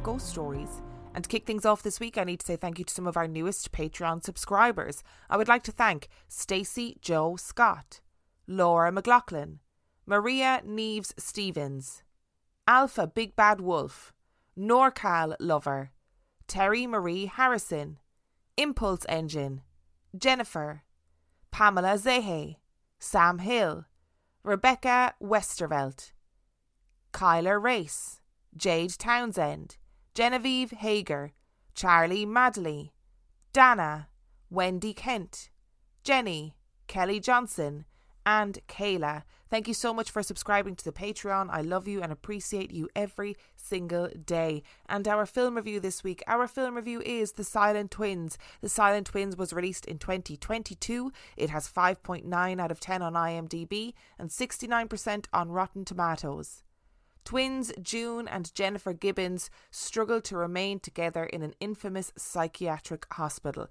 of Ghost Stories. And to kick things off this week, I need to say thank you to some of our newest Patreon subscribers. I would like to thank Stacey Joe Scott, Laura McLaughlin, Maria Neves Stevens, Alpha Big Bad Wolf, Norcal Lover, Terry Marie Harrison, Impulse Engine, Jennifer, Pamela Zehe, Sam Hill, Rebecca Westervelt, Kyler Race, Jade Townsend, Genevieve Hager, Charlie Madley, Dana, Wendy Kent, Jenny, Kelly Johnson, and Kayla. Thank you so much for subscribing to the Patreon. I love you and appreciate you every single day. And our film review this week, our film review is The Silent Twins. The Silent Twins was released in 2022. It has 5.9 out of 10 on IMDb and 69% on Rotten Tomatoes. Twins June and Jennifer Gibbons struggle to remain together in an infamous psychiatric hospital.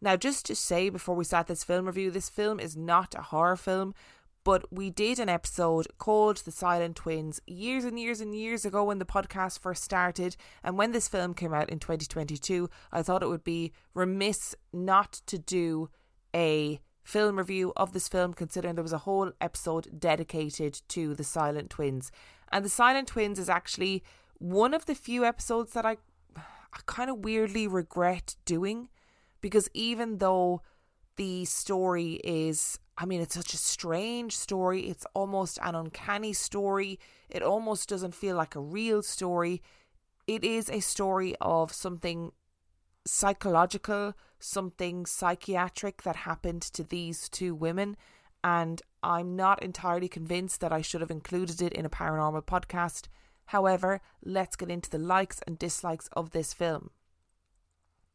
Now, just to say before we start this film review, this film is not a horror film, but we did an episode called The Silent Twins years and years and years ago when the podcast first started. And when this film came out in 2022, I thought it would be remiss not to do a film review of this film, considering there was a whole episode dedicated to The Silent Twins. And The Silent Twins is actually one of the few episodes that I, I kind of weirdly regret doing because even though the story is, I mean, it's such a strange story, it's almost an uncanny story, it almost doesn't feel like a real story. It is a story of something psychological, something psychiatric that happened to these two women. And I'm not entirely convinced that I should have included it in a paranormal podcast. However, let's get into the likes and dislikes of this film.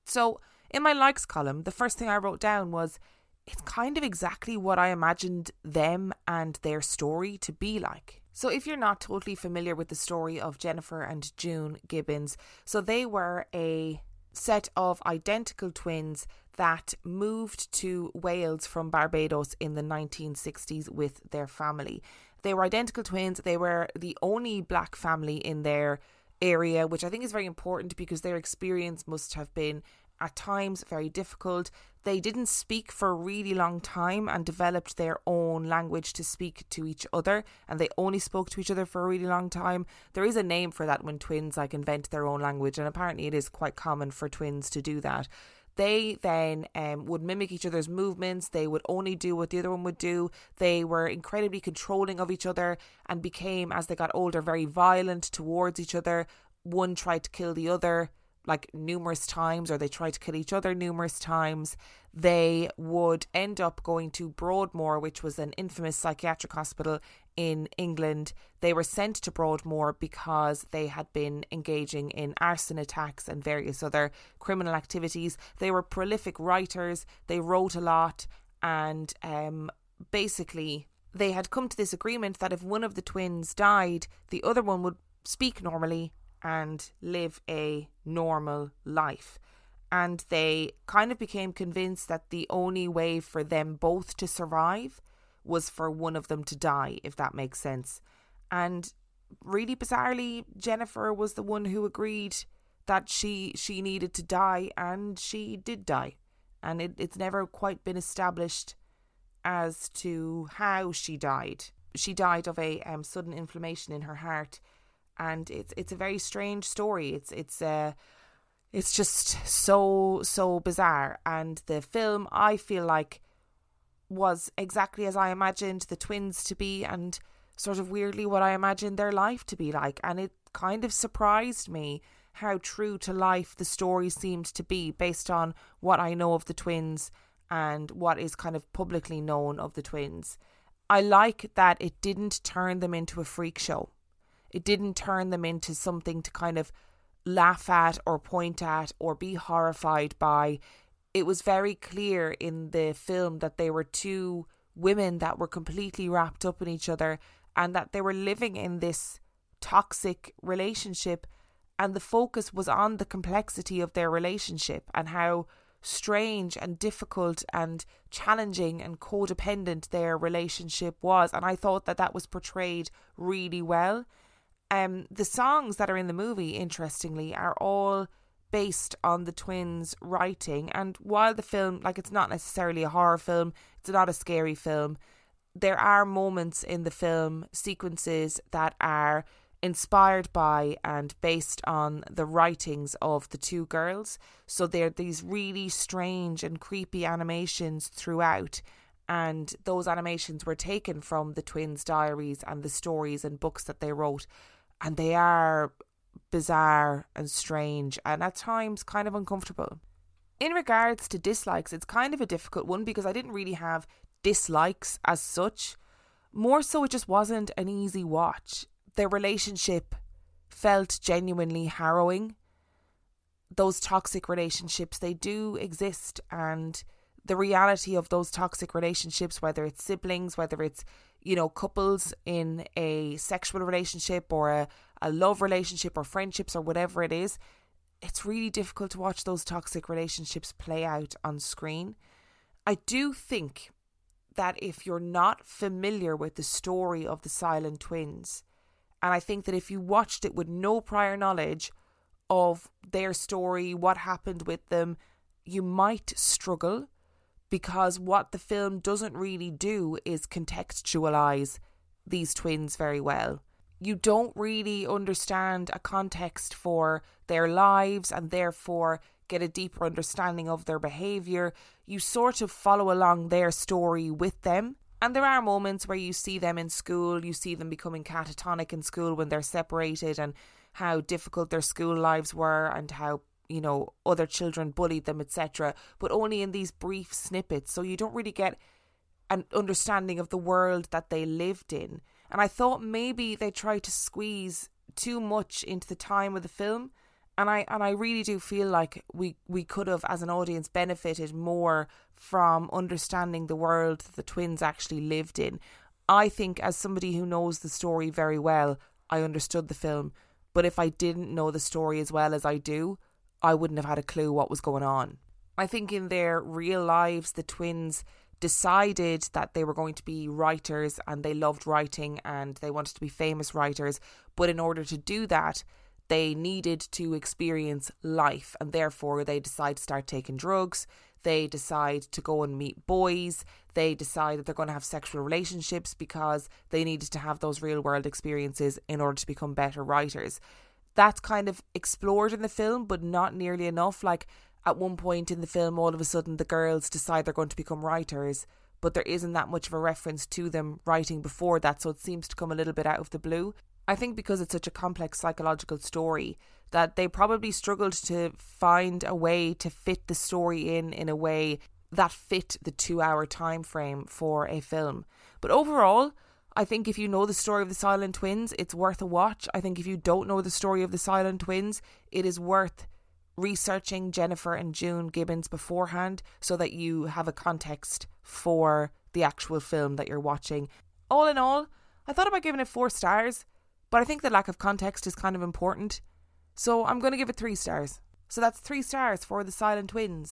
So, in my likes column, the first thing I wrote down was it's kind of exactly what I imagined them and their story to be like. So, if you're not totally familiar with the story of Jennifer and June Gibbons, so they were a set of identical twins that moved to Wales from Barbados in the 1960s with their family. They were identical twins. They were the only black family in their area, which I think is very important because their experience must have been at times very difficult. They didn't speak for a really long time and developed their own language to speak to each other, and they only spoke to each other for a really long time. There is a name for that when twins like invent their own language, and apparently it is quite common for twins to do that. They then um, would mimic each other's movements. They would only do what the other one would do. They were incredibly controlling of each other and became, as they got older, very violent towards each other. One tried to kill the other like numerous times or they tried to kill each other numerous times, they would end up going to Broadmoor, which was an infamous psychiatric hospital in England. They were sent to Broadmoor because they had been engaging in arson attacks and various other criminal activities. They were prolific writers, they wrote a lot, and um, basically they had come to this agreement that if one of the twins died, the other one would speak normally and live a normal life. And they kind of became convinced that the only way for them both to survive was for one of them to die, if that makes sense. And really bizarrely, Jennifer was the one who agreed that she she needed to die, and she did die. And it, it's never quite been established as to how she died. She died of a um, sudden inflammation in her heart and it's it's a very strange story. It's it's uh it's just so so bizarre and the film I feel like was exactly as I imagined the twins to be and sort of weirdly what I imagined their life to be like and it kind of surprised me how true to life the story seemed to be based on what I know of the twins and what is kind of publicly known of the twins. I like that it didn't turn them into a freak show. It didn't turn them into something to kind of laugh at or point at or be horrified by. It was very clear in the film that they were two women that were completely wrapped up in each other and that they were living in this toxic relationship. And the focus was on the complexity of their relationship and how strange and difficult and challenging and codependent their relationship was. And I thought that that was portrayed really well. Um, the songs that are in the movie, interestingly, are all based on the twins' writing. And while the film, like, it's not necessarily a horror film, it's not a scary film, there are moments in the film, sequences that are inspired by and based on the writings of the two girls. So there are these really strange and creepy animations throughout. And those animations were taken from the twins' diaries and the stories and books that they wrote and they are bizarre and strange and at times kind of uncomfortable. In regards to dislikes, it's kind of a difficult one because I didn't really have dislikes as such. More so, it just wasn't an easy watch. Their relationship felt genuinely harrowing. Those toxic relationships, they do exist, and the reality of those toxic relationships, whether it's siblings, whether it's you know, couples in a sexual relationship or a, a love relationship or friendships or whatever it is, it's really difficult to watch those toxic relationships play out on screen. I do think that if you're not familiar with the story of the silent twins, and I think that if you watched it with no prior knowledge of their story, what happened with them, you might struggle because what the film doesn't really do is contextualize these twins very well. You don't really understand a context for their lives and therefore get a deeper understanding of their behaviour. You sort of follow along their story with them. And there are moments where you see them in school, you see them becoming catatonic in school when they're separated, and how difficult their school lives were, and how you know, other children bullied them, etc., but only in these brief snippets. So you don't really get an understanding of the world that they lived in. And I thought maybe they tried to squeeze too much into the time of the film. And I and I really do feel like we, we could have as an audience benefited more from understanding the world that the twins actually lived in. I think as somebody who knows the story very well, I understood the film. But if I didn't know the story as well as I do, I wouldn't have had a clue what was going on. I think in their real lives, the twins decided that they were going to be writers and they loved writing and they wanted to be famous writers. But in order to do that, they needed to experience life and therefore they decide to start taking drugs. They decide to go and meet boys. They decide that they're going to have sexual relationships because they needed to have those real world experiences in order to become better writers that's kind of explored in the film, but not nearly enough. Like at one point in the film, all of a sudden the girls decide they're going to become writers, but there isn't that much of a reference to them writing before that, so it seems to come a little bit out of the blue. I think because it's such a complex psychological story that they probably struggled to find a way to fit the story in in a way that fit the 2 hour time frame for a film. But overall, I think if you know the story of the Silent Twins, it's worth a watch. I think if you don't know the story of the Silent Twins, it is worth researching Jennifer and June Gibbons beforehand so that you have a context for the actual film that you're watching. All in all, I thought about giving it four stars, but I think the lack of context is kind of important. So I'm going to give it three stars. So that's three stars for the Silent Twins.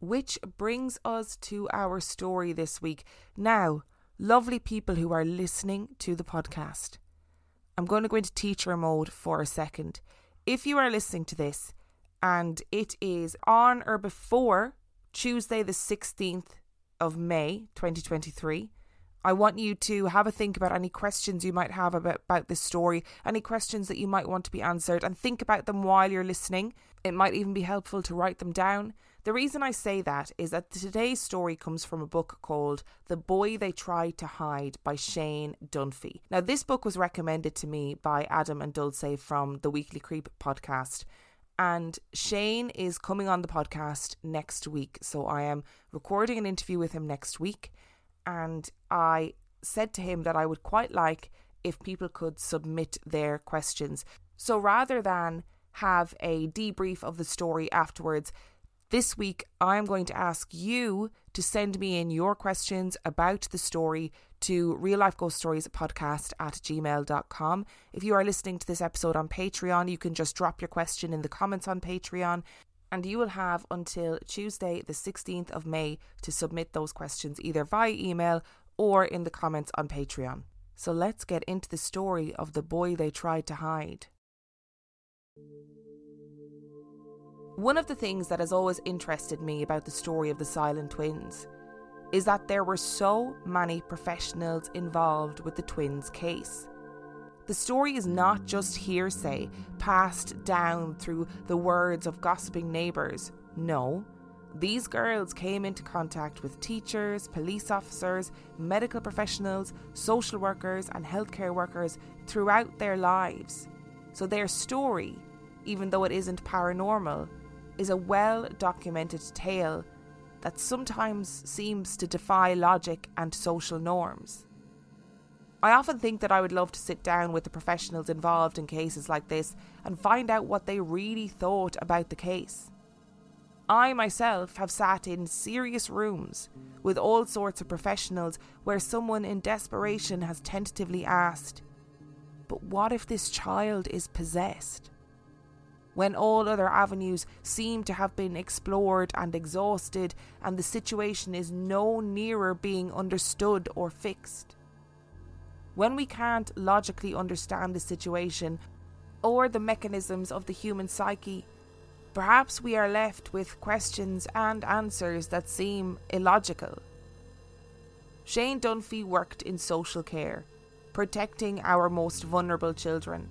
Which brings us to our story this week. Now, lovely people who are listening to the podcast, I'm going to go into teacher mode for a second. If you are listening to this, and it is on or before Tuesday, the 16th of May 2023. I want you to have a think about any questions you might have about, about this story, any questions that you might want to be answered, and think about them while you're listening. It might even be helpful to write them down. The reason I say that is that today's story comes from a book called The Boy They Tried to Hide by Shane Dunphy. Now, this book was recommended to me by Adam and Dulce from the Weekly Creep podcast. And Shane is coming on the podcast next week. So I am recording an interview with him next week. And I said to him that I would quite like if people could submit their questions. So rather than have a debrief of the story afterwards, this week, I'm going to ask you to send me in your questions about the story to real life ghost stories podcast at gmail.com. If you are listening to this episode on Patreon, you can just drop your question in the comments on Patreon. And you will have until Tuesday, the 16th of May, to submit those questions either via email or in the comments on Patreon. So let's get into the story of the boy they tried to hide. One of the things that has always interested me about the story of the Silent Twins is that there were so many professionals involved with the twins' case. The story is not just hearsay passed down through the words of gossiping neighbours. No, these girls came into contact with teachers, police officers, medical professionals, social workers, and healthcare workers throughout their lives. So their story, even though it isn't paranormal, is a well documented tale that sometimes seems to defy logic and social norms. I often think that I would love to sit down with the professionals involved in cases like this and find out what they really thought about the case. I myself have sat in serious rooms with all sorts of professionals where someone in desperation has tentatively asked, But what if this child is possessed? when all other avenues seem to have been explored and exhausted, and the situation is no nearer being understood or fixed. When we can't logically understand the situation or the mechanisms of the human psyche, perhaps we are left with questions and answers that seem illogical. Shane Dunphy worked in social care, protecting our most vulnerable children.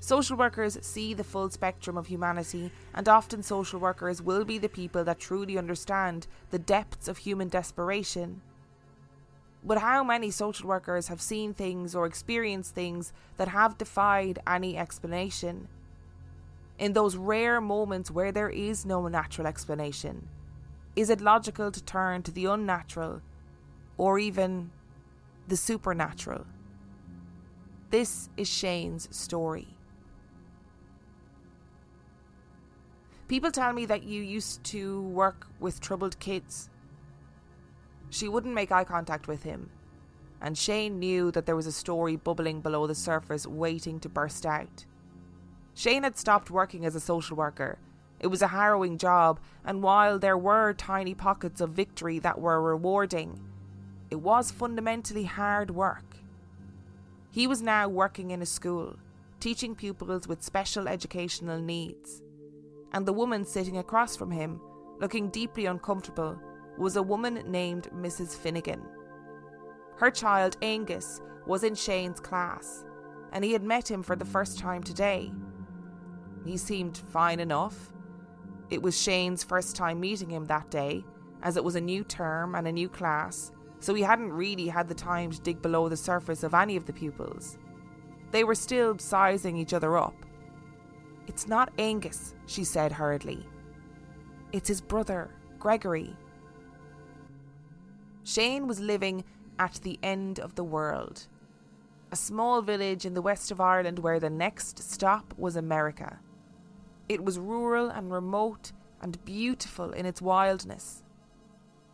Social workers see the full spectrum of humanity, and often social workers will be the people that truly understand the depths of human desperation. But how many social workers have seen things or experienced things that have defied any explanation? In those rare moments where there is no natural explanation, is it logical to turn to the unnatural or even the supernatural? This is Shane's story. People tell me that you used to work with troubled kids. She wouldn't make eye contact with him, and Shane knew that there was a story bubbling below the surface waiting to burst out. Shane had stopped working as a social worker. It was a harrowing job, and while there were tiny pockets of victory that were rewarding, it was fundamentally hard work. He was now working in a school, teaching pupils with special educational needs and the woman sitting across from him, looking deeply uncomfortable, was a woman named Mrs. Finnegan. Her child, Angus, was in Shane's class, and he had met him for the first time today. He seemed fine enough. It was Shane's first time meeting him that day, as it was a new term and a new class, so he hadn't really had the time to dig below the surface of any of the pupils. They were still sizing each other up. It's not Angus, she said hurriedly. It's his brother, Gregory. Shane was living at the end of the world, a small village in the west of Ireland where the next stop was America. It was rural and remote and beautiful in its wildness.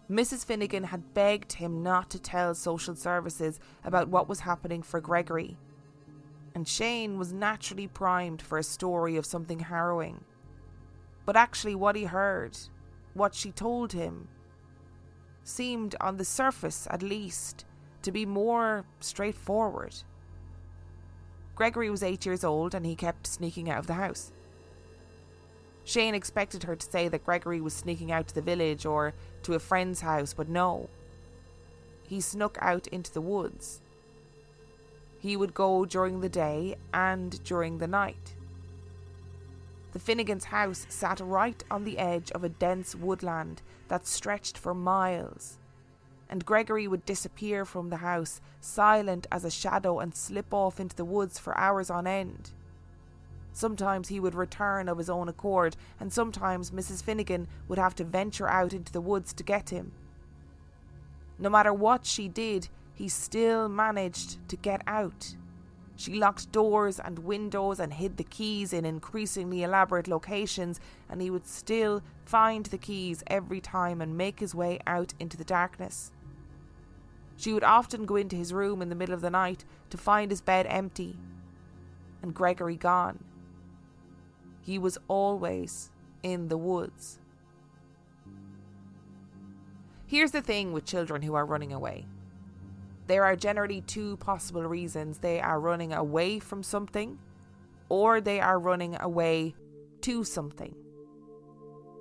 Mrs. Finnegan had begged him not to tell social services about what was happening for Gregory, and Shane was naturally primed for a story of something harrowing. But actually, what he heard, what she told him, seemed, on the surface at least, to be more straightforward. Gregory was eight years old and he kept sneaking out of the house. Shane expected her to say that Gregory was sneaking out to the village or to a friend's house, but no. He snuck out into the woods. He would go during the day and during the night. The Finnegan's house sat right on the edge of a dense woodland that stretched for miles, and Gregory would disappear from the house, silent as a shadow, and slip off into the woods for hours on end. Sometimes he would return of his own accord, and sometimes Mrs. Finnegan would have to venture out into the woods to get him. No matter what she did, he still managed to get out. She locked doors and windows and hid the keys in increasingly elaborate locations, and he would still find the keys every time and make his way out into the darkness. She would often go into his room in the middle of the night to find his bed empty and Gregory gone. He was always in the woods. Here's the thing with children who are running away there are generally two possible reasons they are running away from something or they are running away to something.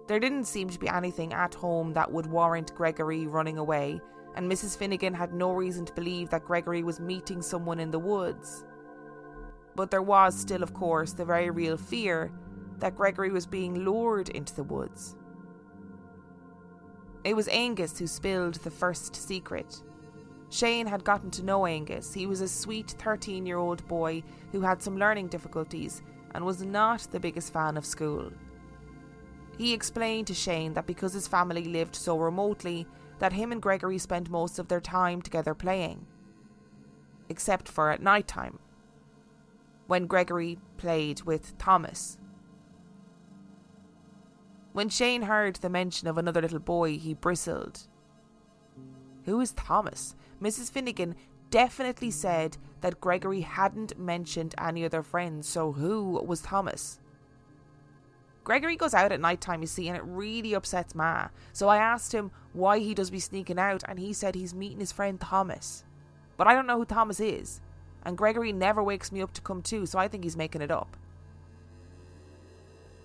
There didn't seem to be anything at home that would warrant Gregory running away, and Mrs. Finnegan had no reason to believe that Gregory was meeting someone in the woods. But there was still, of course, the very real fear that Gregory was being lured into the woods. It was Angus who spilled the first secret. Shane had gotten to know Angus. He was a sweet 13 year old boy who had some learning difficulties and was not the biggest fan of school. He explained to Shane that because his family lived so remotely, that him and Gregory spent most of their time together playing. Except for at night time, when Gregory played with Thomas. When Shane heard the mention of another little boy, he bristled. Who is Thomas? Mrs. Finnegan definitely said that Gregory hadn't mentioned any other friends, so who was Thomas? Gregory goes out at night time, you see, and it really upsets Ma. So I asked him why he does be sneaking out, and he said he's meeting his friend Thomas. But I don't know who Thomas is, and Gregory never wakes me up to come too, so I think he's making it up.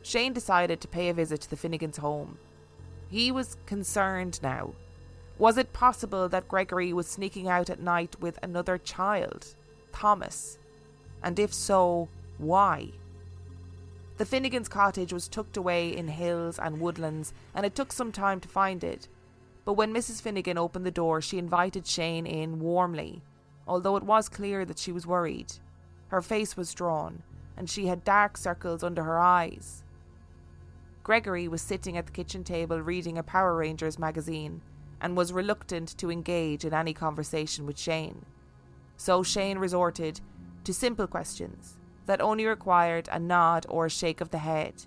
Shane decided to pay a visit to the Finnegans' home. He was concerned now was it possible that Gregory was sneaking out at night with another child, Thomas? And if so, why? The Finnegans' cottage was tucked away in hills and woodlands, and it took some time to find it. But when Mrs. Finnegan opened the door, she invited Shane in warmly, although it was clear that she was worried. Her face was drawn, and she had dark circles under her eyes. Gregory was sitting at the kitchen table reading a Power Rangers magazine and was reluctant to engage in any conversation with Shane. So Shane resorted to simple questions that only required a nod or a shake of the head,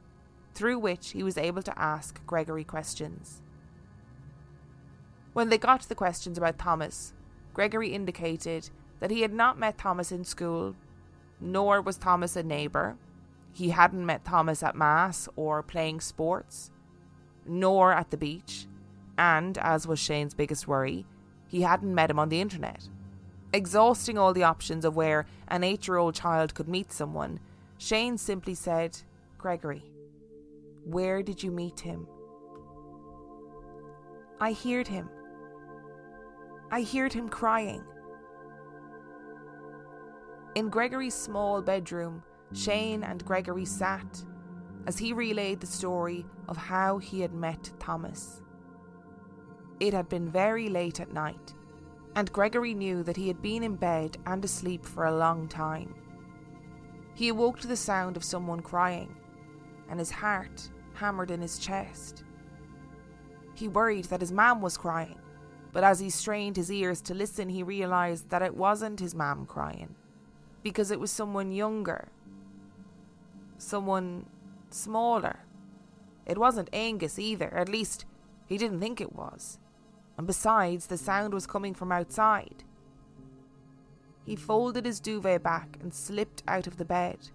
through which he was able to ask Gregory questions. When they got to the questions about Thomas, Gregory indicated that he had not met Thomas in school, nor was Thomas a neighbour. He hadn't met Thomas at Mass or playing sports, nor at the beach, and, as was Shane's biggest worry, he hadn't met him on the internet. Exhausting all the options of where an eight year old child could meet someone, Shane simply said, Gregory, where did you meet him? I heard him. I heard him crying. In Gregory's small bedroom, Shane and Gregory sat as he relayed the story of how he had met Thomas. It had been very late at night, And Gregory knew that he had been in bed and asleep for a long time. He awoke to the sound of someone crying, and his heart hammered in his chest. He worried that his mam was crying, but as he strained his ears to listen, he realised that it wasn't his mam crying, because it was someone younger, someone smaller. It wasn't Angus either, at least he didn't think it was. And besides, the sound was coming from outside. He folded his duvet back and slipped out of the bed,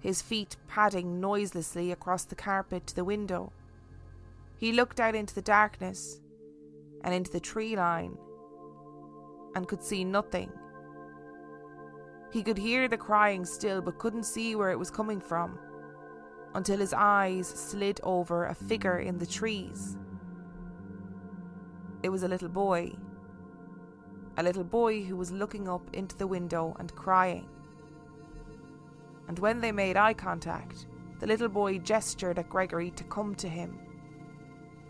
his feet padding noiselessly across the carpet to the window. He looked out into the darkness and into the tree line and could see nothing. He could hear the crying still, but couldn't see where it was coming from until his eyes slid over a figure in the trees. It was a little boy. A little boy who was looking up into the window and crying. And when they made eye contact, the little boy gestured at Gregory to come to him.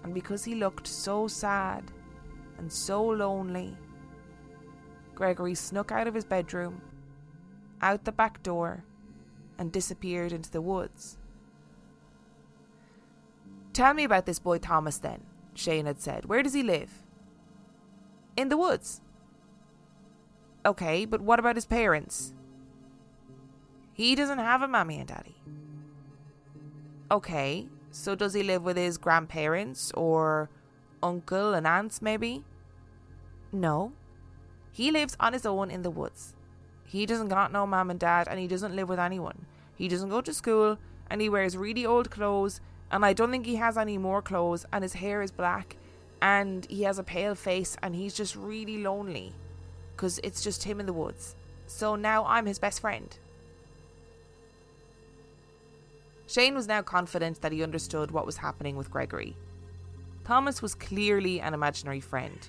And because he looked so sad and so lonely, Gregory snuck out of his bedroom, out the back door, and disappeared into the woods. Tell me about this boy Thomas then, Shane had said. Where does he live? In the woods. Okay, but what about his parents? He doesn't have a mommy and daddy. Okay, so does he live with his grandparents or uncle and aunts maybe? No. He lives on his own in the woods. He doesn't got no mom and dad and he doesn't live with anyone. He doesn't go to school and he wears really old clothes and I don't think he has any more clothes, and his hair is black, and he has a pale face, and he's just really lonely because it's just him in the woods. So now I'm his best friend. Shane was now confident that he understood what was happening with Gregory. Thomas was clearly an imaginary friend,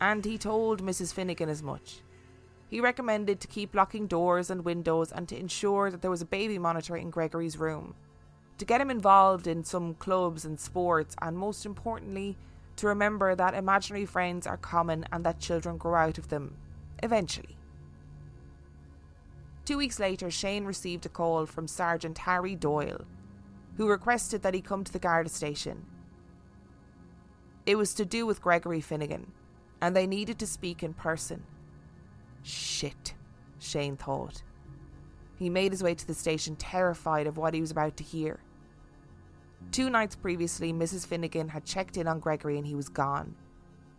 and he told Mrs. Finnegan as much. He recommended to keep locking doors and windows and to ensure that there was a baby monitor in Gregory's room to get him involved in some clubs and sports, and most importantly, to remember that imaginary friends are common and that children grow out of them eventually. Two weeks later, Shane received a call from Sergeant Harry Doyle, who requested that he come to the Garda station. It was to do with Gregory Finnegan, and they needed to speak in person. Shit, Shane thought. He made his way to the station, terrified of what he was about to hear. Two nights previously, Mrs. Finnegan had checked in on Gregory and he was gone.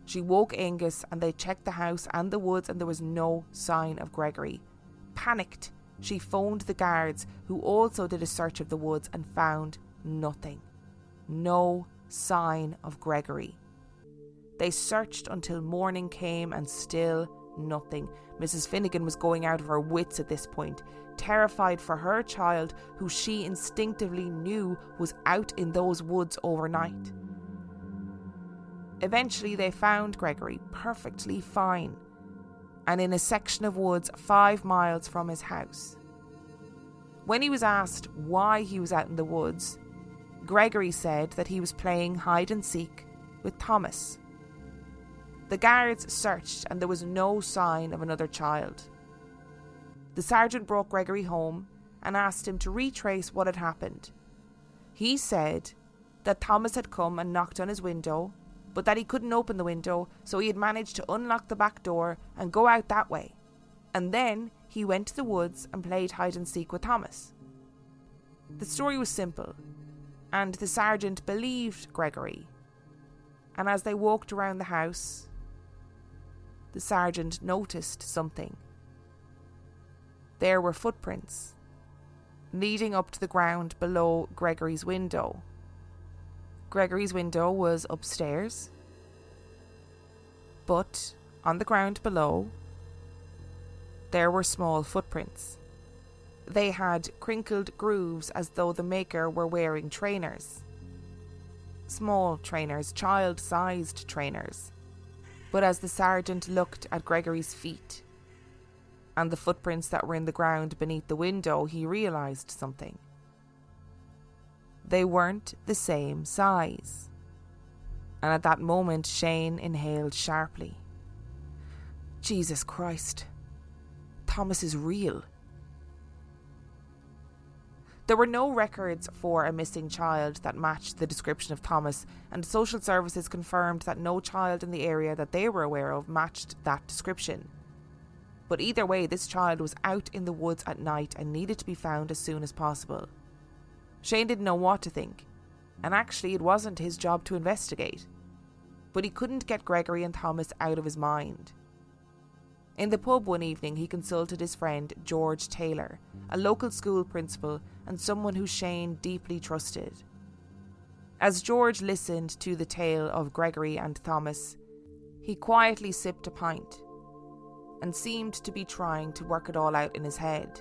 She woke Angus and they checked the house and the woods and there was no sign of Gregory. Panicked, she phoned the guards, who also did a search of the woods and found nothing. No sign of Gregory. They searched until morning came and still nothing. Mrs. Finnegan was going out of her wits at this point terrified for her child, who she instinctively knew was out in those woods overnight. Eventually, they found Gregory perfectly fine and in a section of woods five miles from his house. When he was asked why he was out in the woods, Gregory said that he was playing hide and seek with Thomas. The guards searched and there was no sign of another child. The sergeant brought Gregory home and asked him to retrace what had happened. He said that Thomas had come and knocked on his window, but that he couldn't open the window, so he had managed to unlock the back door and go out that way. And then he went to the woods and played hide and seek with Thomas. The story was simple, and the sergeant believed Gregory. And as they walked around the house, the sergeant noticed something. There were footprints leading up to the ground below Gregory's window. Gregory's window was upstairs, but on the ground below, there were small footprints. They had crinkled grooves as though the maker were wearing trainers. Small trainers, child sized trainers. But as the sergeant looked at Gregory's feet, and the footprints that were in the ground beneath the window, he realised something. They weren't the same size. And at that moment, Shane inhaled sharply. Jesus Christ. Thomas is real. There were no records for a missing child that matched the description of Thomas, and social services confirmed that no child in the area that they were aware of matched that description. But either way, this child was out in the woods at night and needed to be found as soon as possible. Shane didn't know what to think, and actually, it wasn't his job to investigate. But he couldn't get Gregory and Thomas out of his mind. In the pub one evening, he consulted his friend George Taylor, a local school principal and someone who Shane deeply trusted. As George listened to the tale of Gregory and Thomas, he quietly sipped a pint and seemed to be trying to work it all out in his head.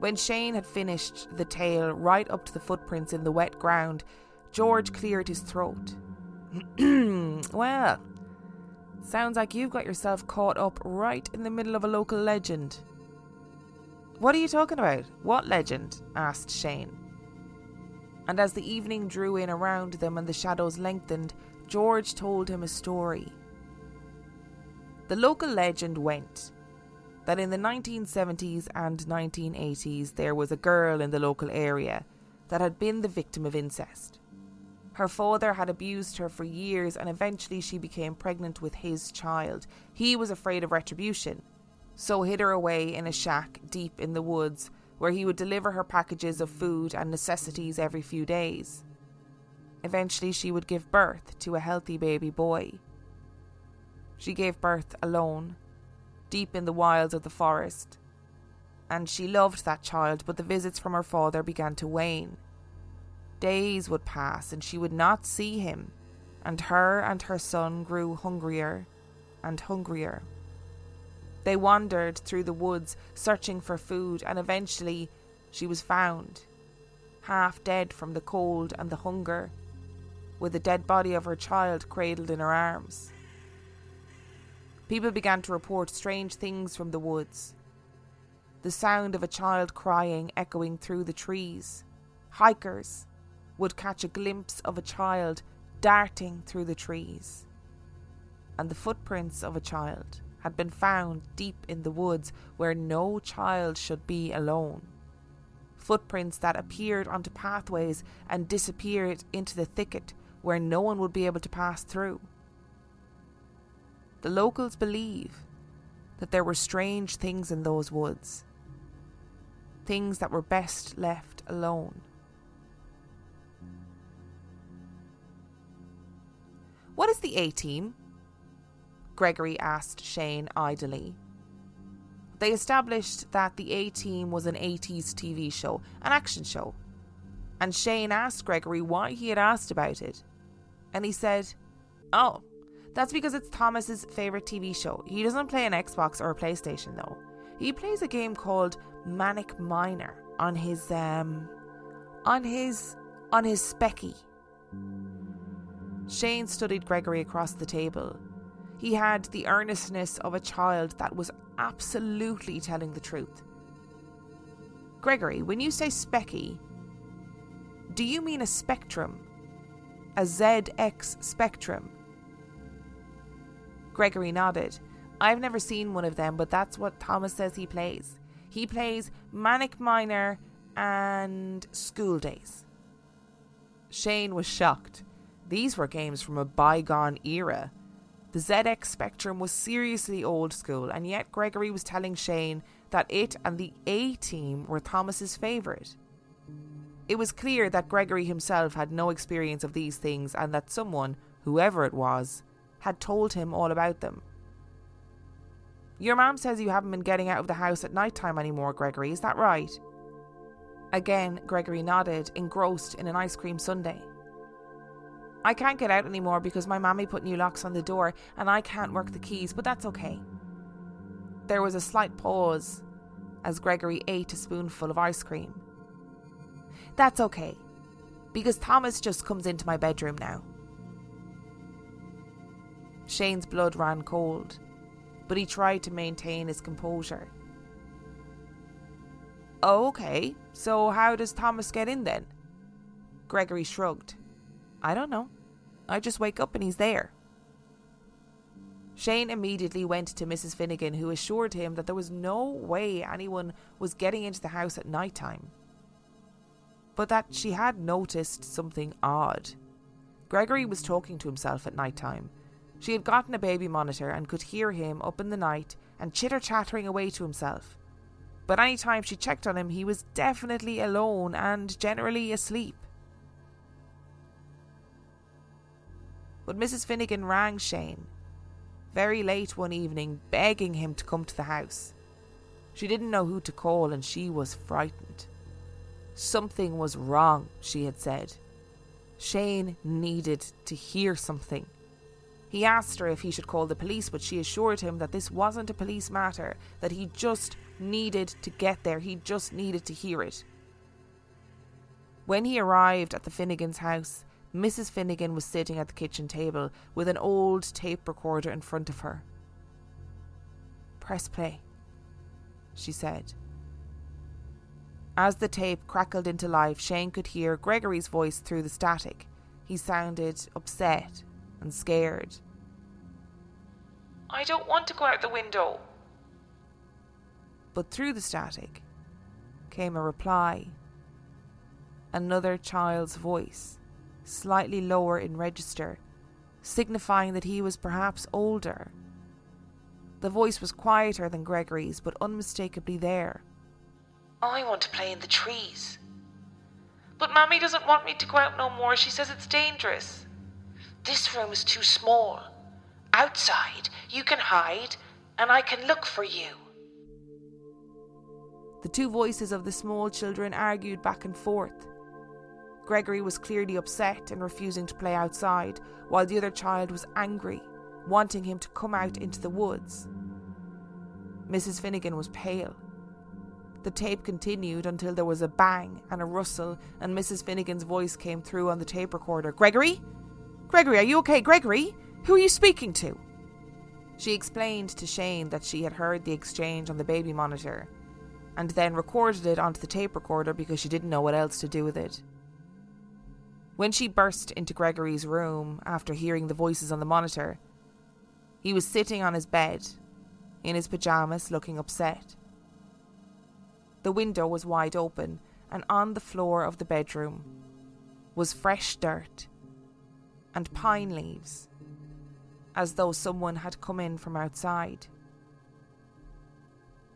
When Shane had finished the tale right up to the footprints in the wet ground, George cleared his throat. well, Sounds like you've got yourself caught up right in the middle of a local legend. What are you talking about? What legend? asked Shane. And as the evening drew in around them and the shadows lengthened, George told him a story. The local legend went that in the 1970s and 1980s there was a girl in the local area that had been the victim of incest. Her father had abused her for years and eventually she became pregnant with his child. He was afraid of retribution, so hid her away in a shack deep in the woods where he would deliver her packages of food and necessities every few days. Eventually, she would give birth to a healthy baby boy. She gave birth alone, deep in the wilds of the forest, and she loved that child, but the visits from her father began to wane. Days would pass and she would not see him, and her and her son grew hungrier and hungrier. They wandered through the woods searching for food, and eventually she was found, half dead from the cold and the hunger, with the dead body of her child cradled in her arms. People began to report strange things from the woods. The sound of a child crying echoing through the trees. Hikers would catch a glimpse of a child darting through the trees. And the footprints of a child had been found deep in the woods where no child should be alone. Footprints that appeared onto pathways and disappeared into the thicket where no one would be able to pass through. The locals believe that there were strange things in those woods, things that were best left alone. What is the A team? Gregory asked Shane idly. They established that the A Team was an 80s TV show, an action show. And Shane asked Gregory why he had asked about it. And he said, Oh, that's because it's Thomas's favourite TV show. He doesn't play an Xbox or a PlayStation though. He plays a game called Manic Miner on his um on his on his specky. Shane studied Gregory across the table. He had the earnestness of a child that was absolutely telling the truth. Gregory, when you say specky, do you mean a spectrum? A ZX Spectrum? Gregory nodded. I've never seen one of them, but that's what Thomas says he plays. He plays Manic Miner and Skool Daze. Shane was shocked. These were games from a bygone era. The ZX Spectrum was seriously old school, and yet Gregory was telling Shane that it and the A team were Thomas's favourite. It was clear that Gregory himself had no experience of these things and that someone, whoever it was, had told him all about them. Your mom says you haven't been getting out of the house at night time anymore, Gregory, is that right? Again, Gregory nodded, engrossed in an ice cream sundae. I can't get out anymore because my mammy put new locks on the door and I can't work the keys, but that's okay. There was a slight pause as Gregory ate a spoonful of ice cream. That's okay, because Thomas just comes into my bedroom now. Shane's blood ran cold, but he tried to maintain his composure. Okay, so how does Thomas get in then? Gregory shrugged. I don't know. I just wake up and he's there. Shane immediately went to Mrs. Finnegan, who assured him that there was no way anyone was getting into the house at night time, but that she had noticed something odd. Gregory was talking to himself at night time. She had gotten a baby monitor and could hear him up in the night and chitter chattering away to himself. But any time she checked on him, he was definitely alone and generally asleep. But Mrs. Finnegan rang Shane very late one evening, begging him to come to the house. She didn't know who to call and she was frightened. Something was wrong, she had said. Shane needed to hear something. He asked her if he should call the police, but she assured him that this wasn't a police matter, that he just needed to get there, he just needed to hear it. When he arrived at the Finnegan's house, Mrs. Finnegan was sitting at the kitchen table with an old tape recorder in front of her. Press play, she said. As the tape crackled into life, Shane could hear Gregory's voice through the static. He sounded upset and scared. I don't want to go out the window. But through the static came a reply. Another child's voice slightly lower in register, signifying that he was perhaps older. The voice was quieter than Gregory's, but unmistakably there. I want to play in the trees. But Mammy doesn't want me to go out no more. She says it's dangerous. This room is too small. Outside, you can hide, and I can look for you. The two voices of the small children argued back and forth. Gregory was clearly upset and refusing to play outside, while the other child was angry, wanting him to come out into the woods. Mrs. Finnegan was pale. The tape continued until there was a bang and a rustle, and Mrs. Finnegan's voice came through on the tape recorder. Gregory? Gregory, are you okay? Gregory? Who are you speaking to? She explained to Shane that she had heard the exchange on the baby monitor, and then recorded it onto the tape recorder because she didn't know what else to do with it. When she burst into Gregory's room after hearing the voices on the monitor, he was sitting on his bed, in his pyjamas, looking upset. The window was wide open, and on the floor of the bedroom was fresh dirt and pine leaves, as though someone had come in from outside.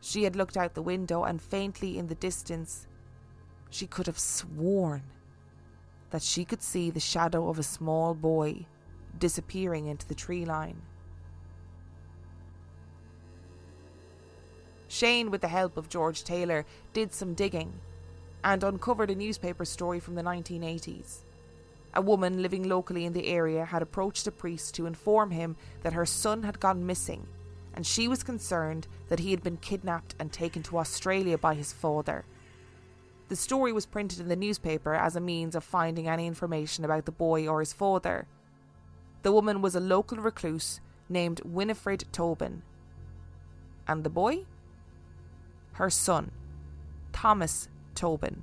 She had looked out the window, and faintly in the distance, she could have sworn that she could see the shadow of a small boy disappearing into the tree line. Shane, with the help of George Taylor, did some digging and uncovered a newspaper story from the 1980s. A woman living locally in the area had approached a priest to inform him that her son had gone missing, and she was concerned that he had been kidnapped and taken to Australia by his father. The story was printed in the newspaper as a means of finding any information about the boy or his father. The woman was a local recluse named Winifred Tobin. And the boy? Her son, Thomas Tobin.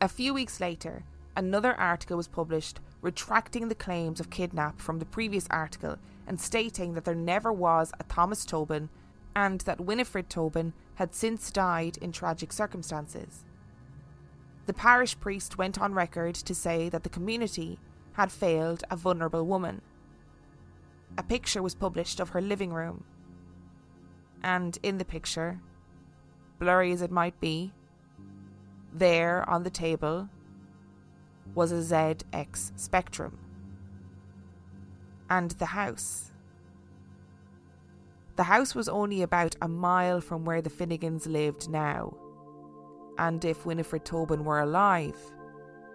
A few weeks later, another article was published retracting the claims of kidnap from the previous article and stating that there never was a Thomas Tobin and that Winifred Tobin had since died in tragic circumstances. The parish priest went on record to say that the community had failed a vulnerable woman. A picture was published of her living room, and in the picture, blurry as it might be, there on the table was a ZX Spectrum. And the house the house was only about a mile from where the Finnegans lived now, and if Winifred Tobin were alive,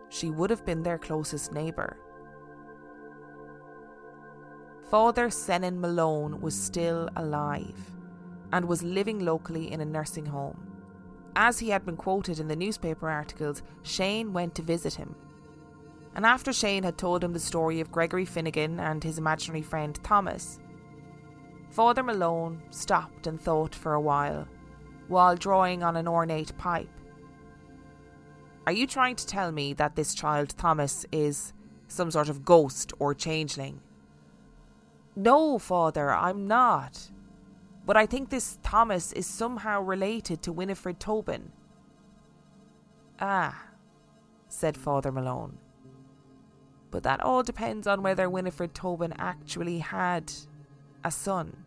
she would have been their closest neighbour. Father Senan Malone was still alive and was living locally in a nursing home. As he had been quoted in the newspaper articles, Shane went to visit him. And after Shane had told him the story of Gregory Finnegan and his imaginary friend Thomas, Father Malone stopped and thought for a while, while drawing on an ornate pipe. Are you trying to tell me that this child, Thomas, is some sort of ghost or changeling? No, father, I'm not. But I think this Thomas is somehow related to Winifred Tobin. Ah, said Father Malone. But that all depends on whether Winifred Tobin actually had a son.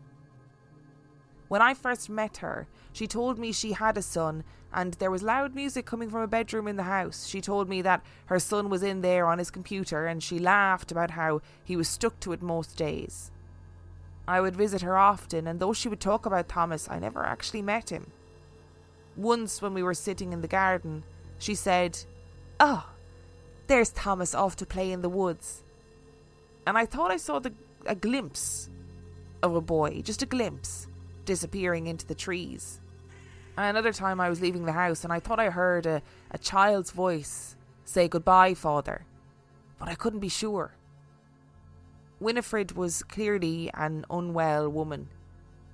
When I first met her, she told me she had a son and there was loud music coming from a bedroom in the house. She told me that her son was in there on his computer and she laughed about how he was stuck to it most days. I would visit her often, and though she would talk about Thomas, I never actually met him. Once, when we were sitting in the garden, she said, Oh, there's Thomas off to play in the woods. And I thought I saw the, a glimpse of a boy, just a glimpse disappearing into the trees. Another time I was leaving the house and I thought I heard a, a child's voice say goodbye, father, but I couldn't be sure. Winifred was clearly an unwell woman,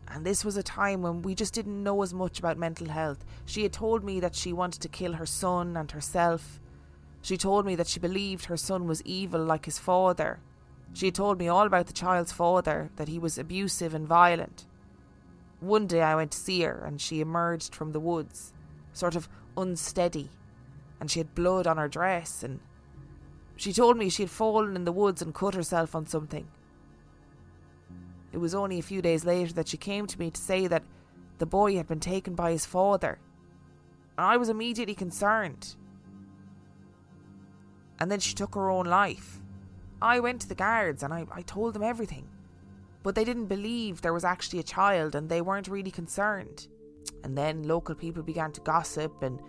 and this was a time when we just didn't know as much about mental health. She had told me that she wanted to kill her son and herself. She told me that she believed her son was evil like his father. She had told me all about the child's father, that he was abusive and violent. One day I went to see her and she emerged from the woods, sort of unsteady, and she had blood on her dress and she told me she had fallen in the woods and cut herself on something. It was only a few days later that she came to me to say that the boy had been taken by his father. I was immediately concerned. And then she took her own life. I went to the guards and I, I told them everything but they didn't believe there was actually a child and they weren't really concerned. And then local people began to gossip and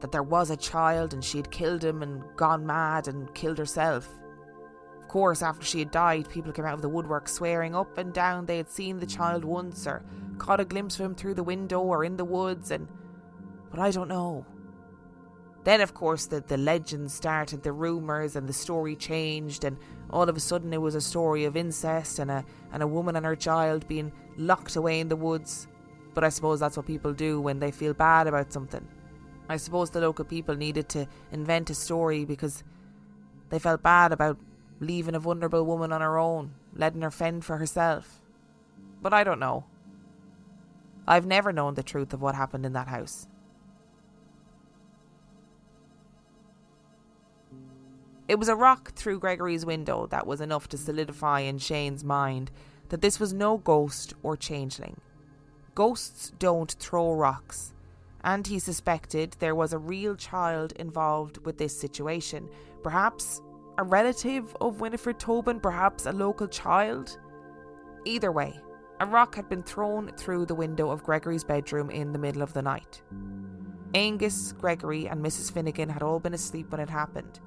that there was a child and she had killed him and gone mad and killed herself. Of course, after she had died, people came out of the woodwork swearing up and down they had seen the child once or caught a glimpse of him through the window or in the woods and but I don't know. Then, of course, the, the legends started, the rumours, and the story changed, and all of a sudden it was a story of incest and a, and a woman and her child being locked away in the woods. But I suppose that's what people do when they feel bad about something. I suppose the local people needed to invent a story because they felt bad about leaving a vulnerable woman on her own, letting her fend for herself. But I don't know. I've never known the truth of what happened in that house. It was a rock through Gregory's window that was enough to solidify in Shane's mind that this was no ghost or changeling. Ghosts don't throw rocks, and he suspected there was a real child involved with this situation. Perhaps a relative of Winifred Tobin, perhaps a local child. Either way, a rock had been thrown through the window of Gregory's bedroom in the middle of the night. Angus, Gregory, and Mrs. Finnegan had all been asleep when it happened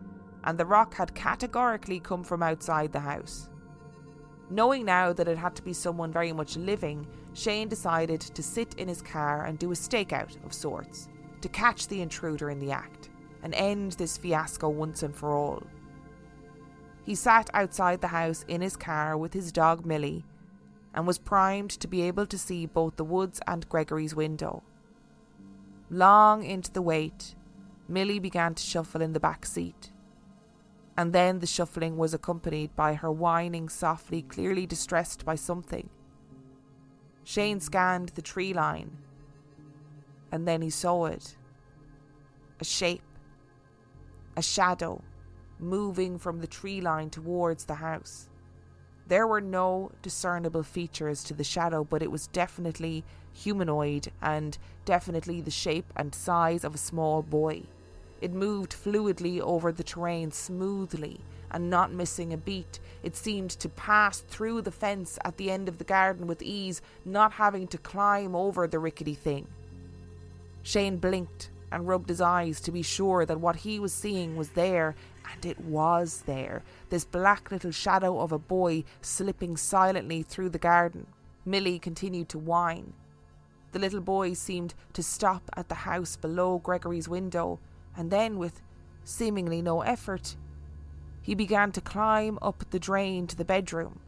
and the rock had categorically come from outside the house. Knowing now that it had to be someone very much living, Shane decided to sit in his car and do a stakeout of sorts to catch the intruder in the act and end this fiasco once and for all. He sat outside the house in his car with his dog Millie and was primed to be able to see both the woods and Gregory's window. Long into the wait, Millie began to shuffle in the back seat and then the shuffling was accompanied by her whining softly, clearly distressed by something. Shane scanned the tree line, and then he saw it a shape, a shadow, moving from the tree line towards the house. There were no discernible features to the shadow, but it was definitely humanoid and definitely the shape and size of a small boy. It moved fluidly over the terrain smoothly and not missing a beat. It seemed to pass through the fence at the end of the garden with ease, not having to climb over the rickety thing. Shane blinked and rubbed his eyes to be sure that what he was seeing was there, and it was there. This black little shadow of a boy slipping silently through the garden. Millie continued to whine. The little boy seemed to stop at the house below Gregory's window and then, with seemingly no effort, he began to climb up the drain to the bedroom.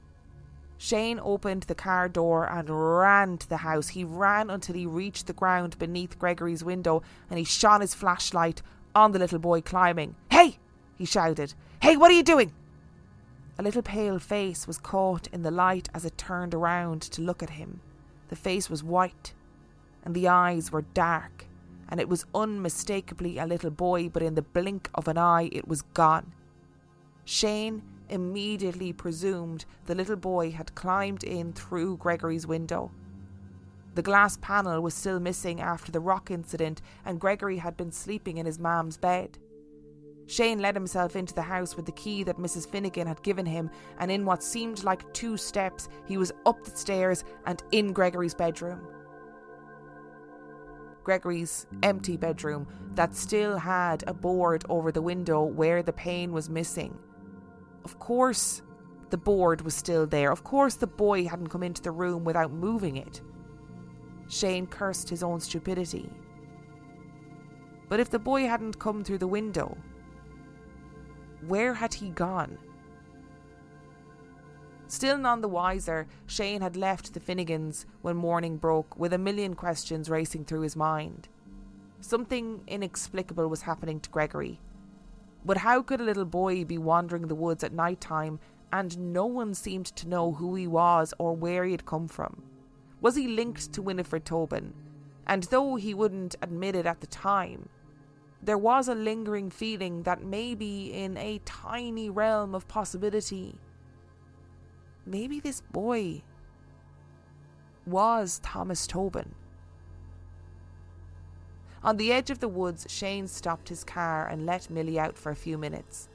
Shane opened the car door and ran to the house. He ran until he reached the ground beneath Gregory's window and he shone his flashlight on the little boy climbing. Hey! he shouted. Hey, what are you doing? A little pale face was caught in the light as it turned around to look at him. The face was white, and the eyes were dark, and it was unmistakably a little boy, but in the blink of an eye it was gone. Shane immediately presumed the little boy had climbed in through Gregory's window. The glass panel was still missing after the rock incident, and Gregory had been sleeping in his mam's bed. Shane let himself into the house with the key that Mrs. Finnegan had given him, and in what seemed like two steps, he was up the stairs and in Gregory's bedroom. Gregory's empty bedroom that still had a board over the window where the pane was missing. Of course, the board was still there. Of course, the boy hadn't come into the room without moving it. Shane cursed his own stupidity. But if the boy hadn't come through the window, where had he gone? Still none the wiser, Shane had left the Finnegans when morning broke with a million questions racing through his mind. Something inexplicable was happening to Gregory. But how could a little boy be wandering the woods at night time and no one seemed to know who he was or where he had come from? Was he linked to Winifred Tobin? And though he wouldn't admit it at the time, there was a lingering feeling that maybe in a tiny realm of possibility, maybe this boy was Thomas Tobin. On the edge of the woods, Shane stopped his car and let Millie out for a few minutes.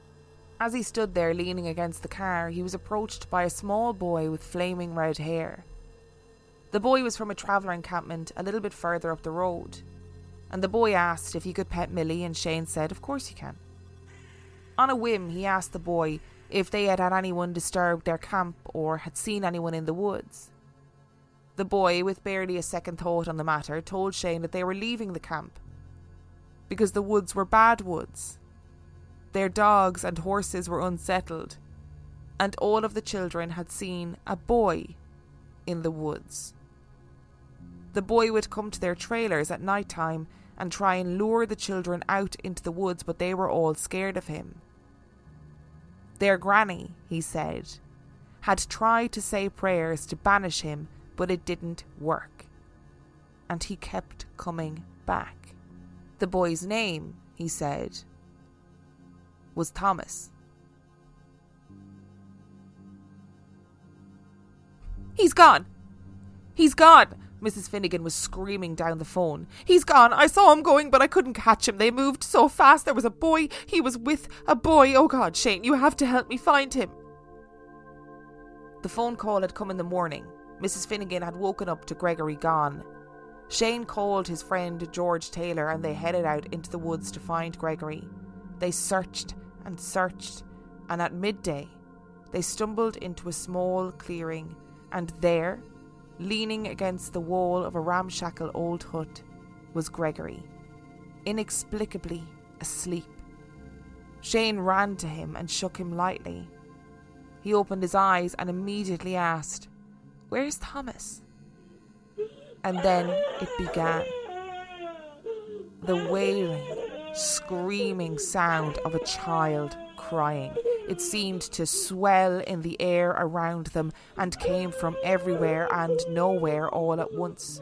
As he stood there leaning against the car, he was approached by a small boy with flaming red hair. The boy was from a traveller encampment a little bit further up the road, and the boy asked if he could pet Millie, and Shane said, Of course you can. On a whim, he asked the boy if they had had anyone disturb their camp or had seen anyone in the woods. The boy, with barely a second thought on the matter, told Shane that they were leaving the camp because the woods were bad woods. Their dogs and horses were unsettled, and all of the children had seen a boy in the woods. The boy would come to their trailers at night time and try and lure the children out into the woods, but they were all scared of him. Their granny, he said, had tried to say prayers to banish him, but it didn't work. And he kept coming back. The boy's name, he said, was Thomas. He's gone! He's gone! Mrs. Finnegan was screaming down the phone. He's gone. I saw him going, but I couldn't catch him. They moved so fast. There was a boy. He was with a boy. Oh God, Shane, you have to help me find him. The phone call had come in the morning. Mrs. Finnegan had woken up to Gregory gone. Shane called his friend George Taylor and they headed out into the woods to find Gregory. They searched and searched, and at midday, they stumbled into a small clearing, and there, leaning against the wall of a ramshackle old hut, was Gregory, inexplicably asleep. Shane ran to him and shook him lightly. He opened his eyes and immediately asked, Where's Thomas? And then it began. The wailing, screaming sound of a child crying. It seemed to swell in the air around them and came from everywhere and nowhere all at once.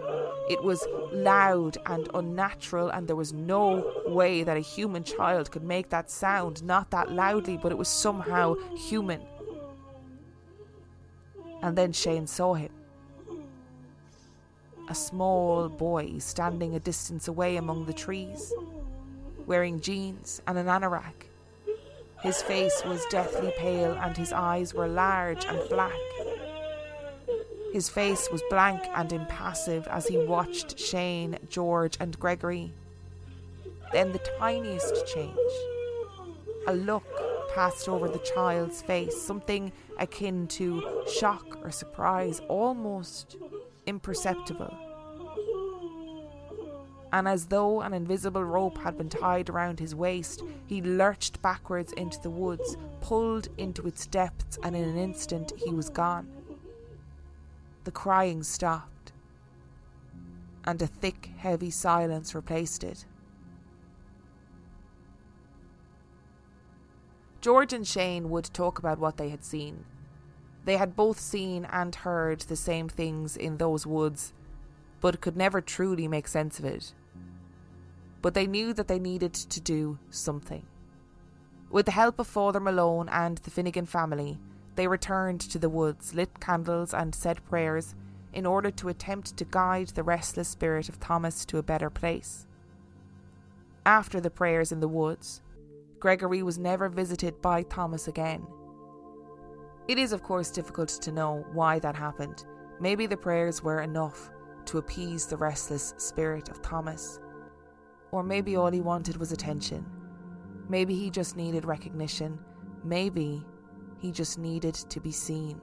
It was loud and unnatural, and there was no way that a human child could make that sound, not that loudly, but it was somehow human. And then Shane saw him. A small boy standing a distance away among the trees, wearing jeans and an anorak his face was deathly pale and his eyes were large and black. His face was blank and impassive as he watched Shane, George, and Gregory. Then the tiniest change. A look passed over the child's face, something akin to shock or surprise, almost imperceptible and as though an invisible rope had been tied around his waist, he lurched backwards into the woods, pulled into its depths, and in an instant he was gone. The crying stopped, and a thick, heavy silence replaced it. George and Shane would talk about what they had seen. They had both seen and heard the same things in those woods, but could never truly make sense of it. But they knew that they needed to do something. With the help of Father Malone and the Finnegan family, they returned to the woods, lit candles, and said prayers in order to attempt to guide the restless spirit of Thomas to a better place. After the prayers in the woods, Gregory was never visited by Thomas again. It is, of course, difficult to know why that happened. Maybe the prayers were enough to appease the restless spirit of Thomas. Or maybe all he wanted was attention. Maybe he just needed recognition. Maybe he just needed to be seen.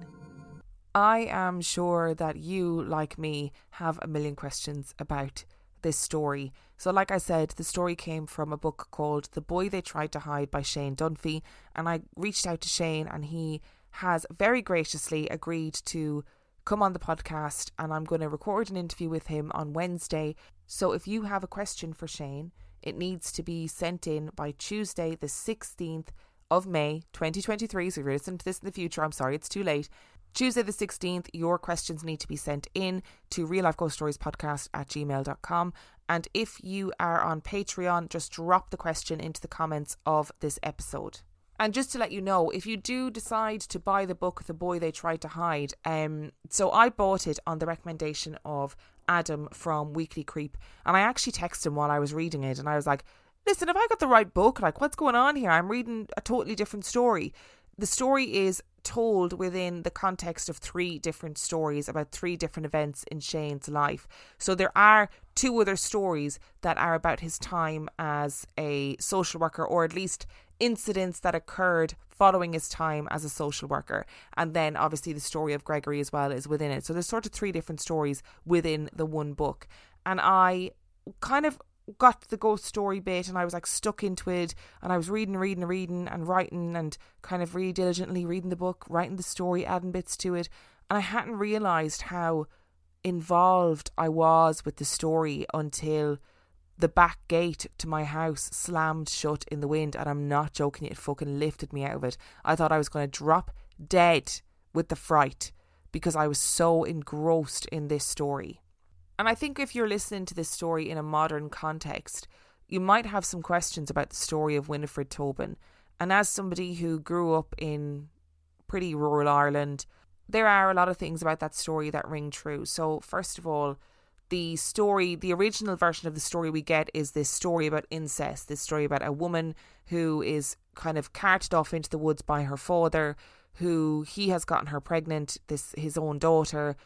I am sure that you, like me, have a million questions about this story. So, like I said, the story came from a book called The Boy They Tried to Hide by Shane Dunphy. And I reached out to Shane, and he has very graciously agreed to come on the podcast. And I'm going to record an interview with him on Wednesday. So, if you have a question for Shane, it needs to be sent in by Tuesday, the 16th of May 2023. So, if you're listening to this in the future, I'm sorry, it's too late. Tuesday the 16th, your questions need to be sent in to real life ghost stories podcast at gmail.com. And if you are on Patreon, just drop the question into the comments of this episode. And just to let you know, if you do decide to buy the book The Boy They Tried to Hide, um, so I bought it on the recommendation of Adam from Weekly Creep. And I actually texted him while I was reading it and I was like, listen, have I got the right book? Like, what's going on here? I'm reading a totally different story. The story is told within the context of three different stories about three different events in Shane's life. So there are two other stories that are about his time as a social worker, or at least incidents that occurred following his time as a social worker. And then obviously the story of Gregory as well is within it. So there's sort of three different stories within the one book. And I kind of got the ghost story bit and I was like stuck into it and I was reading, reading, reading and writing and kind of really diligently reading the book, writing the story, adding bits to it. And I hadn't realised how involved I was with the story until the back gate to my house slammed shut in the wind and I'm not joking, it fucking lifted me out of it. I thought I was going to drop dead with the fright because I was so engrossed in this story. And I think if you're listening to this story in a modern context, you might have some questions about the story of Winifred Tobin. And as somebody who grew up in pretty rural Ireland, there are a lot of things about that story that ring true. So, first of all, the story, the original version of the story we get is this story about incest, this story about a woman who is kind of carted off into the woods by her father, who he has gotten her pregnant, this his own daughter,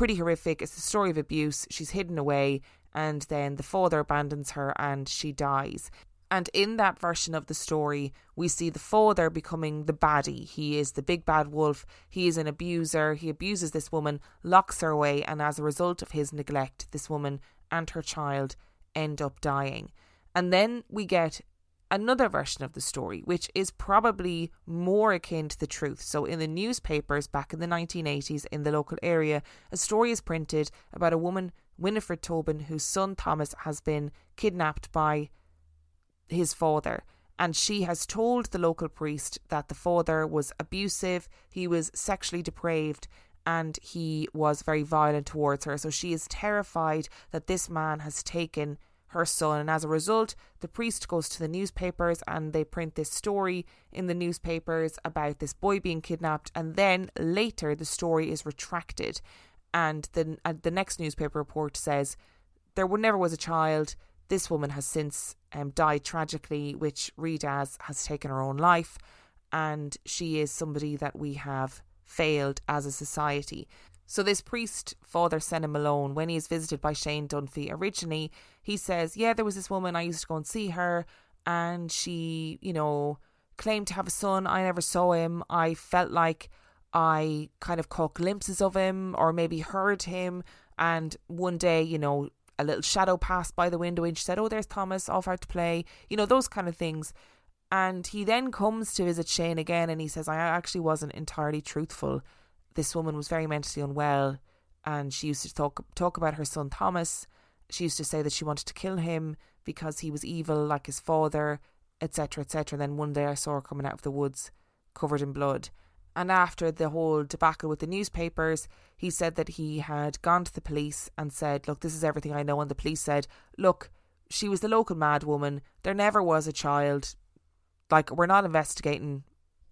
pretty horrific. It's the story of abuse. She's hidden away, and then the father abandons her and she dies. And in that version of the story, we see the father becoming the baddie. He is the big bad wolf. He is an abuser. He abuses this woman, locks her away, and as a result of his neglect, this woman and her child end up dying. And then we get another version of the story, which is probably more akin to the truth. So, in the newspapers back in the 1980s in the local area, a story is printed about a woman, Winifred Tobin, whose son Thomas has been kidnapped by his father. And she has told the local priest that the father was abusive, he was sexually depraved, and he was very violent towards her. So she is terrified that this man has taken her son. And as a result, the priest goes to the newspapers and they print this story in the newspapers about this boy being kidnapped. And then later, the story is retracted. And the, uh, the next newspaper report says there never was a child. This woman has since um, died tragically, which read as has taken her own life. And she is somebody that we have failed as a society. So this priest, Father Senan Malone, when he is visited by Shane Dunphy, originally he says, Yeah, there was this woman, I used to go and see her, and she, you know, claimed to have a son. I never saw him. I felt like I kind of caught glimpses of him or maybe heard him. And one day, you know, a little shadow passed by the window and she said, Oh, there's Thomas off out to play. You know, those kind of things. And he then comes to visit Shane again and he says, I actually wasn't entirely truthful this woman was very mentally unwell and she used to talk talk about her son Thomas. She used to say that she wanted to kill him because he was evil like his father etc., etc. Then one day I saw her coming out of the woods covered in blood. And after the whole debacle with the newspapers, he said that he had gone to the police and said, Look, this is everything I know. And the police said, Look, she was the local mad woman. There never was a child. Like, we're not investigating.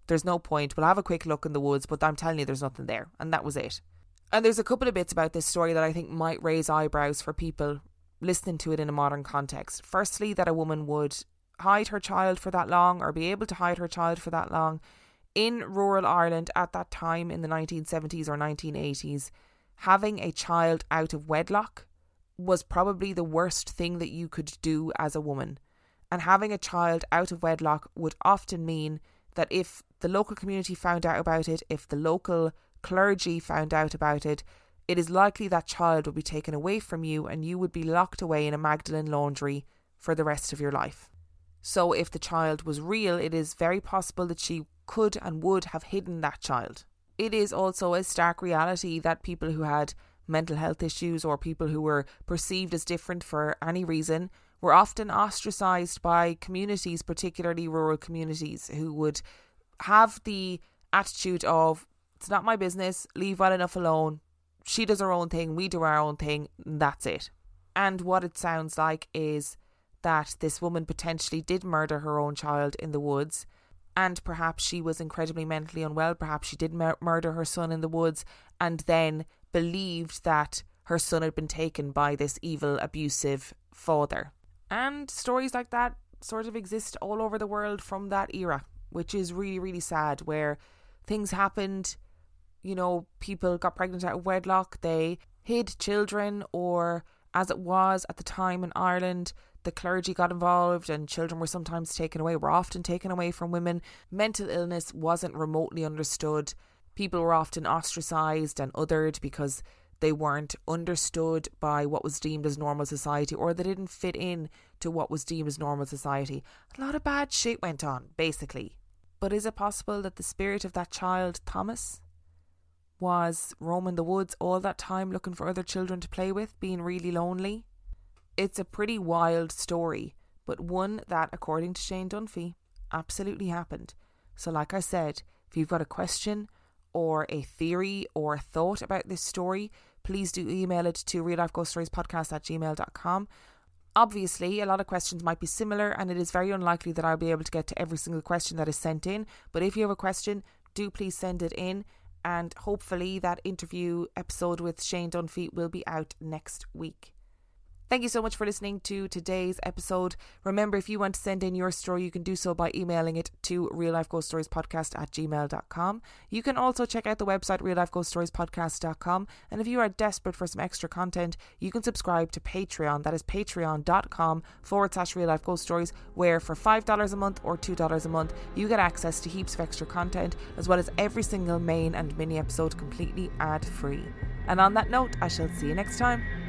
There's no point. We'll have a quick look in the woods, but I'm telling you, there's nothing there. And that was it. And there's a couple of bits about this story that I think might raise eyebrows for people listening to it in a modern context. Firstly, that a woman would hide her child for that long or be able to hide her child for that long in rural Ireland at that time in the 1970s or 1980s, having a child out of wedlock was probably the worst thing that you could do as a woman. And having a child out of wedlock would often mean that if the local community found out about it, if the local clergy found out about it, it is likely that child would be taken away from you and you would be locked away in a Magdalen laundry for the rest of your life. So, if the child was real, it is very possible that she could and would have hidden that child. It is also a stark reality that people who had mental health issues or people who were perceived as different for any reason were often ostracized by communities, particularly rural communities, who would have the attitude of, it's not my business, leave well enough alone. She does her own thing, we do our own thing, that's it. And what it sounds like is that this woman potentially did murder her own child in the woods and perhaps she was incredibly mentally unwell. Perhaps she did mur- murder her son in the woods and then believed that her son had been taken by this evil, abusive father. And stories like that sort of exist all over the world from that era, which is really, really sad, where things happened, you know, people got pregnant out of wedlock, they hid children, or as it was at the time in Ireland, the clergy got involved and children were sometimes taken away, were often taken away from women. Mental illness wasn't remotely understood. People were often ostracised and othered because they weren't understood by what was deemed as normal society or they didn't fit in to what was deemed as normal society. A lot of bad shit went on, basically. But is it possible that the spirit of that child, Thomas, was roaming the woods all that time looking for other children to play with, being really lonely? It's a pretty wild story, but one that, according to Shane Dunphy, absolutely happened. So, like I said, if you've got a question or a theory or a thought about this story, please do email it to real life ghost stories podcast at gmail.com. Obviously, a lot of questions might be similar, and it is very unlikely that I'll be able to get to every single question that is sent in. But if you have a question, do please send it in, and hopefully, that interview episode with Shane Dunphy will be out next week. Thank you so much for listening to today's episode. Remember, if you want to send in your story, you can do so by emailing it to real life ghost stories podcast at gmail.com. You can also check out the website real. And if you are desperate for some extra content, you can subscribe to Patreon. That is patreon.com forward slash real life ghost stories, where for $5 a month or $2 a month, you get access to heaps of extra content, as well as every single main and mini episode completely ad free. And on that note, I shall see you next time.